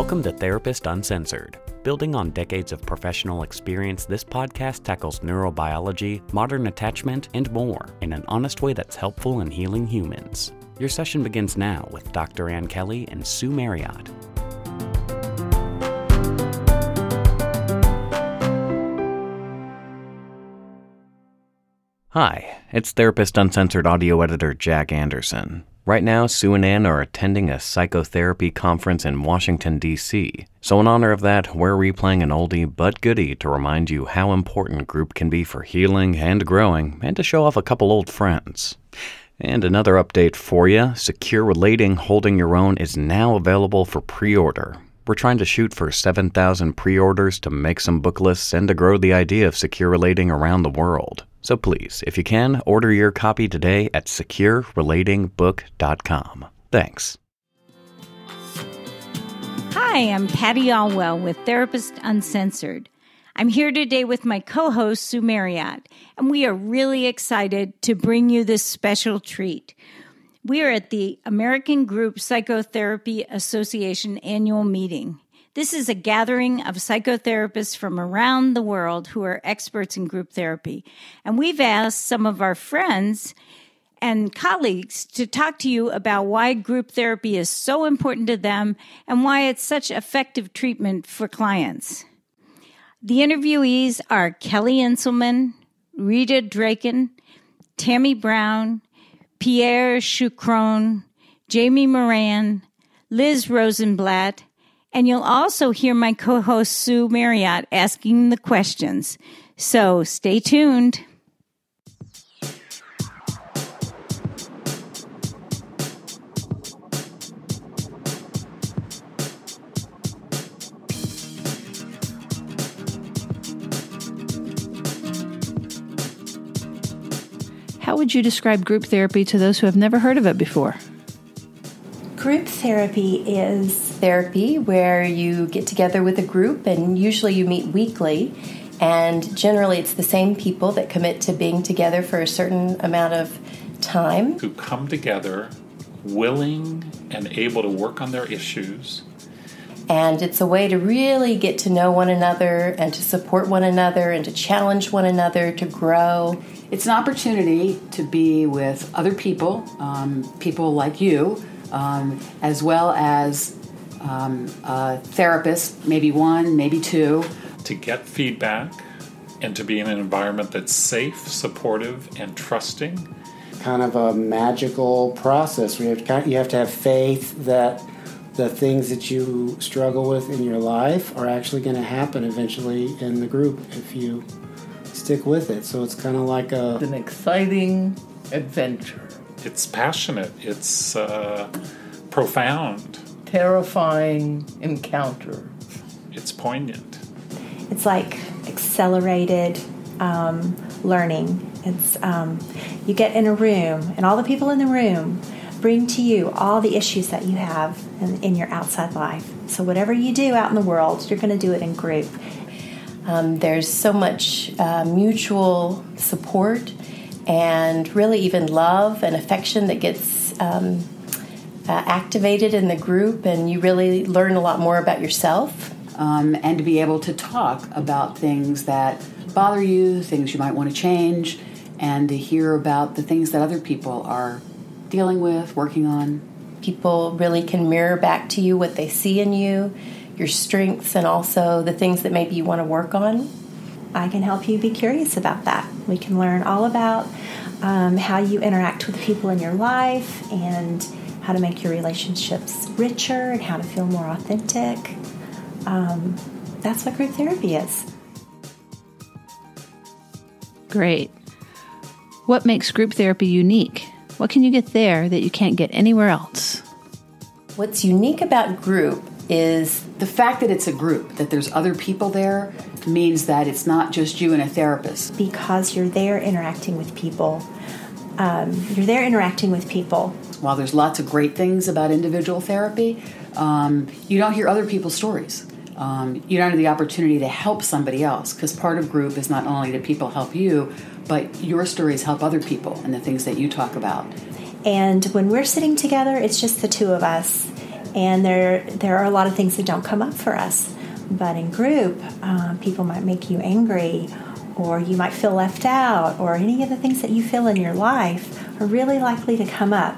Welcome to Therapist Uncensored. Building on decades of professional experience, this podcast tackles neurobiology, modern attachment, and more in an honest way that's helpful in healing humans. Your session begins now with Dr. Ann Kelly and Sue Marriott. Hi, it's Therapist Uncensored audio editor Jack Anderson. Right now, Sue and Ann are attending a psychotherapy conference in Washington, D.C. So, in honor of that, we're replaying an oldie but goodie to remind you how important group can be for healing and growing, and to show off a couple old friends. And another update for you Secure Relating Holding Your Own is now available for pre order. We're trying to shoot for 7,000 pre orders to make some book lists and to grow the idea of secure relating around the world. So please, if you can, order your copy today at securerelatingbook.com. Thanks. Hi, I'm Patty Olwell with Therapist Uncensored. I'm here today with my co host, Sue Marriott, and we are really excited to bring you this special treat. We are at the American Group Psychotherapy Association annual meeting. This is a gathering of psychotherapists from around the world who are experts in group therapy. And we've asked some of our friends and colleagues to talk to you about why group therapy is so important to them and why it's such effective treatment for clients. The interviewees are Kelly Inselmann, Rita Drapkin, Tammy Brown, Pierre Choucroun, Jamie Moran, Liz Rosenblatt, and you'll also hear my co host Sue Marriott asking the questions. So stay tuned. How would you describe group therapy to those who have never heard of it before? Group therapy is therapy where you get together with a group and usually you meet weekly. And generally, it's the same people that commit to being together for a certain amount of time. Who come together willing and able to work on their issues. And it's a way to really get to know one another and to support one another and to challenge one another to grow. It's an opportunity to be with other people, um, people like you, um, as well as um, a therapist, maybe one, maybe two. To get feedback and to be in an environment that's safe, supportive, and trusting. Kind of a magical process where you have to, you have, to have faith that the things that you struggle with in your life are actually going to happen eventually in the group if you stick with it. So it's kind of like a an exciting adventure. It's passionate. It's uh, profound. Terrifying encounter. It's poignant. It's like accelerated um, learning. It's um, you get in a room, and all the people in the room bring to you all the issues that you have in, in your outside life. So whatever you do out in the world, you're going to do it in group. Um, there's so much uh, mutual support and really even love and affection that gets um, uh, activated in the group, and you really learn a lot more about yourself. Um, and to be able to talk about things that bother you, things you might want to change, and to hear about the things that other people are dealing with, working on. People really can mirror back to you what they see in you, your strengths, and also the things that maybe you want to work on. I can help you be curious about that. We can learn all about um, how you interact with people in your life and how to make your relationships richer and how to feel more authentic. Um, that's what group therapy is. Great. What makes group therapy unique? What can you get there that you can't get anywhere else? What's unique about group is the fact that it's a group, that there's other people there, means that it's not just you and a therapist. Because you're there interacting with people. Um, you're there interacting with people. While there's lots of great things about individual therapy, um, you don't hear other people's stories. Um, you don't have the opportunity to help somebody else because part of group is not only that people help you, but your stories help other people and the things that you talk about. And when we're sitting together, it's just the two of us. and there there are a lot of things that don't come up for us. But in group, uh, people might make you angry, or you might feel left out, or any of the things that you feel in your life are really likely to come up.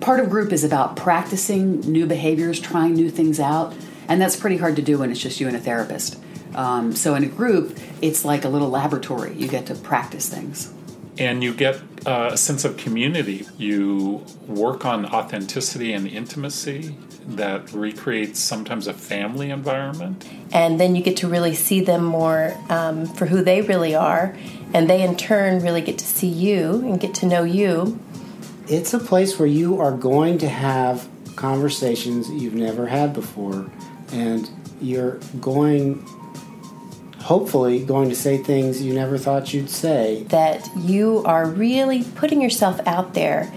Part of group is about practicing new behaviors, trying new things out, and that's pretty hard to do when it's just you and a therapist. Um, so in a group, it's like a little laboratory. You get to practice things. And you get uh, a sense of community. You work on authenticity and intimacy that recreates sometimes a family environment. And then you get to really see them more um, for who they really are. And they, in turn, really get to see you and get to know you. It's a place where you are going to have conversations you've never had before. And you're going hopefully going to say things you never thought you'd say. That you are really putting yourself out there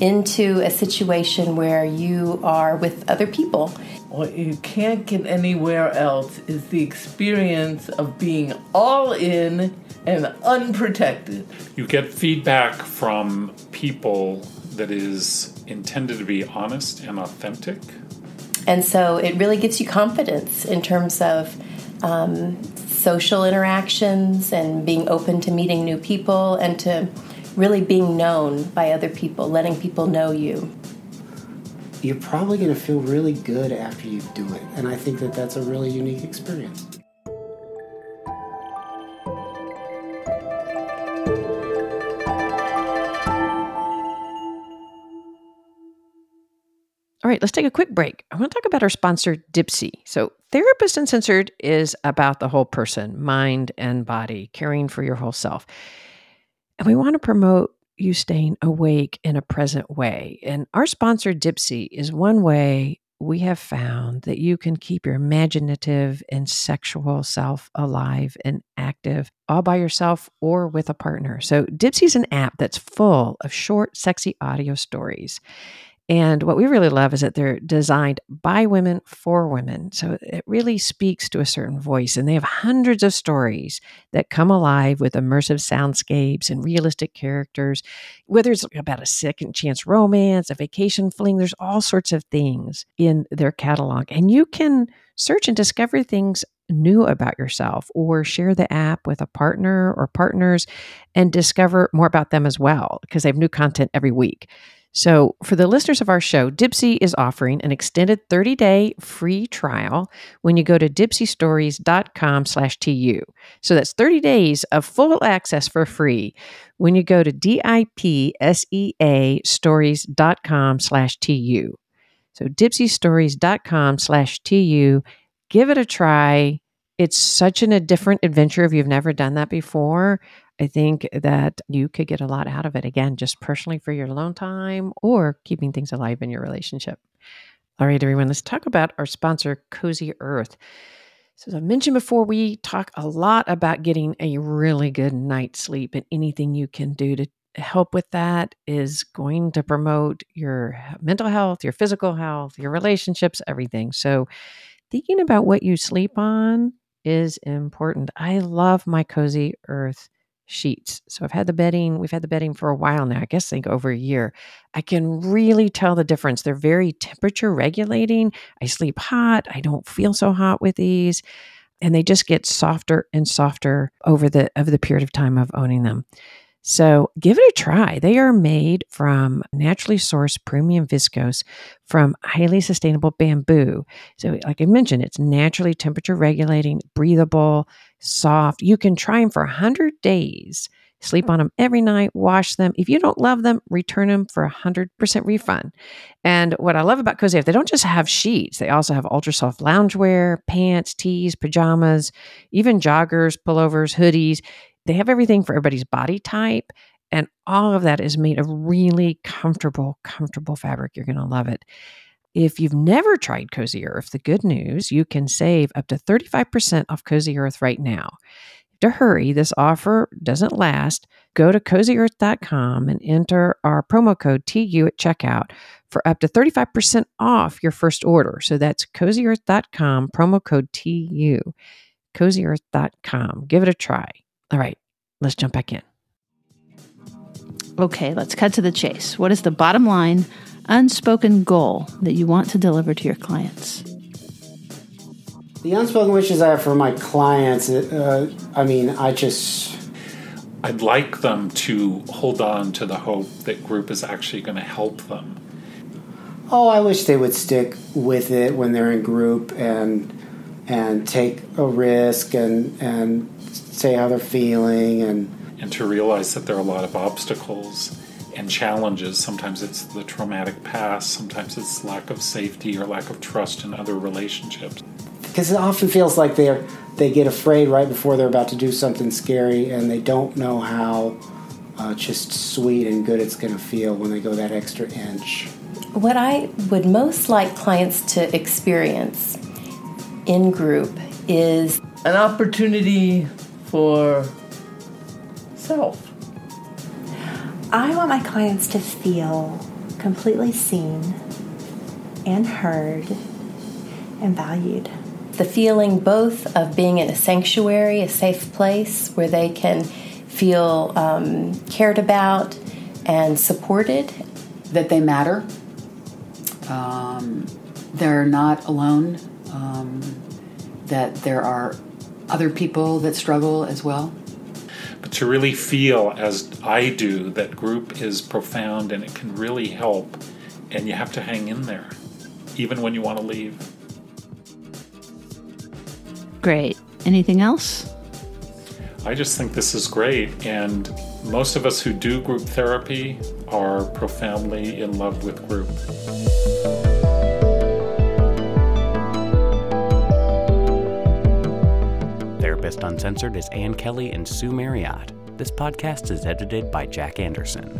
into a situation where you are with other people. What you can't get anywhere else is the experience of being all in and unprotected. You get feedback from people that is intended to be honest and authentic. And so it really gives you confidence in terms of um, social interactions and being open to meeting new people and to really being known by other people, letting people know you. You're probably going to feel really good after you do it. And I think that that's a really unique experience. All right, let's take a quick break. I want to talk about our sponsor, Dipsea. So, Therapist Uncensored is about the whole person, mind and body, caring for your whole self. And we want to promote you staying awake in a present way. And our sponsor, Dipsea, is one way we have found that you can keep your imaginative and sexual self alive and active all by yourself or with a partner. So, Dipsea is an app that's full of short, sexy audio stories. And what we really love is that they're designed by women for women. So it really speaks to a certain voice. And they have hundreds of stories that come alive with immersive soundscapes and realistic characters. Whether it's about a second chance romance, a vacation fling, there's all sorts of things in their catalog. And you can search and discover things new about yourself or share the app with a partner or partners and discover more about them as well because they have new content every week. So, for the listeners of our show, Dipsea is offering an extended 30-day free trial when you go to dipseastories.com/tu. So that's 30 days of full access for free when you go to dipsea stories.com/tu. So dipseastories.com/tu. Give it a try. It's such an, a different adventure if you've never done that before. I think that you could get a lot out of it again, just personally for your alone time or keeping things alive in your relationship. All right, everyone, let's talk about our sponsor, Cozy Earth. So, as I mentioned before, we talk a lot about getting a really good night's sleep, and anything you can do to help with that is going to promote your mental health, your physical health, your relationships, everything. So, thinking about what you sleep on is important. I love my Cozy Earth sheets. So I've had the bedding, we've had the bedding for a while now, I guess think over a year. I can really tell the difference. They're very temperature regulating. I sleep hot, I don't feel so hot with these, and they just get softer and softer over the over the period of time of owning them. So give it a try. They are made from naturally sourced premium viscose from highly sustainable bamboo. So, like I mentioned, it's naturally temperature regulating, breathable, soft. You can try them for 100 days. Sleep on them every night, wash them. If you don't love them, return them for a 100% refund. And what I love about Cozy Earth, they don't just have sheets, they also have ultra soft loungewear, pants, tees, pajamas, even joggers, pullovers, hoodies they have everything for everybody's body type. And all of that is made of really comfortable, comfortable fabric. You're going to love it. If you've never tried Cozy Earth, the good news, you can save up to 35% off Cozy Earth right now. To hurry, this offer doesn't last. Go to cozyearth.com and enter our promo code TU at checkout for up to 35% off your first order. So that's cozyearth.com, promo code TU. Cozyearth.com. Give it a try. All right, let's jump back in. Okay, let's cut to the chase. What is the bottom line unspoken goal that you want to deliver to your clients? The unspoken wishes I have for my clients, uh, I mean, I just. I'd like them to hold on to the hope that group is actually going to help them. Oh, I wish they would stick with it when they're in group and and take a risk and and say how they're feeling and and to realize that there are a lot of obstacles and challenges. Sometimes it's the traumatic past, sometimes it's lack of safety or lack of trust in other relationships. Because it often feels like they're they get afraid right before they're about to do something scary, and they don't know how uh, just sweet and good it's going to feel when they go that extra inch. What I would most like clients to experience in group is an opportunity for self. I want my clients to feel completely seen and heard and valued. The feeling both of being in a sanctuary, a safe place where they can feel um, cared about and supported, that they matter, um, they're not alone, um, that there are other people that struggle as well but to really feel as I do that group is profound and it can really help, and you have to hang in there, even when you want to leave. Great. Anything else? I just think this is great, and most of us who do group therapy are profoundly in love with group. Therapist Uncensored is Ann Kelly and Sue Marriott. This podcast is edited by Jack Anderson.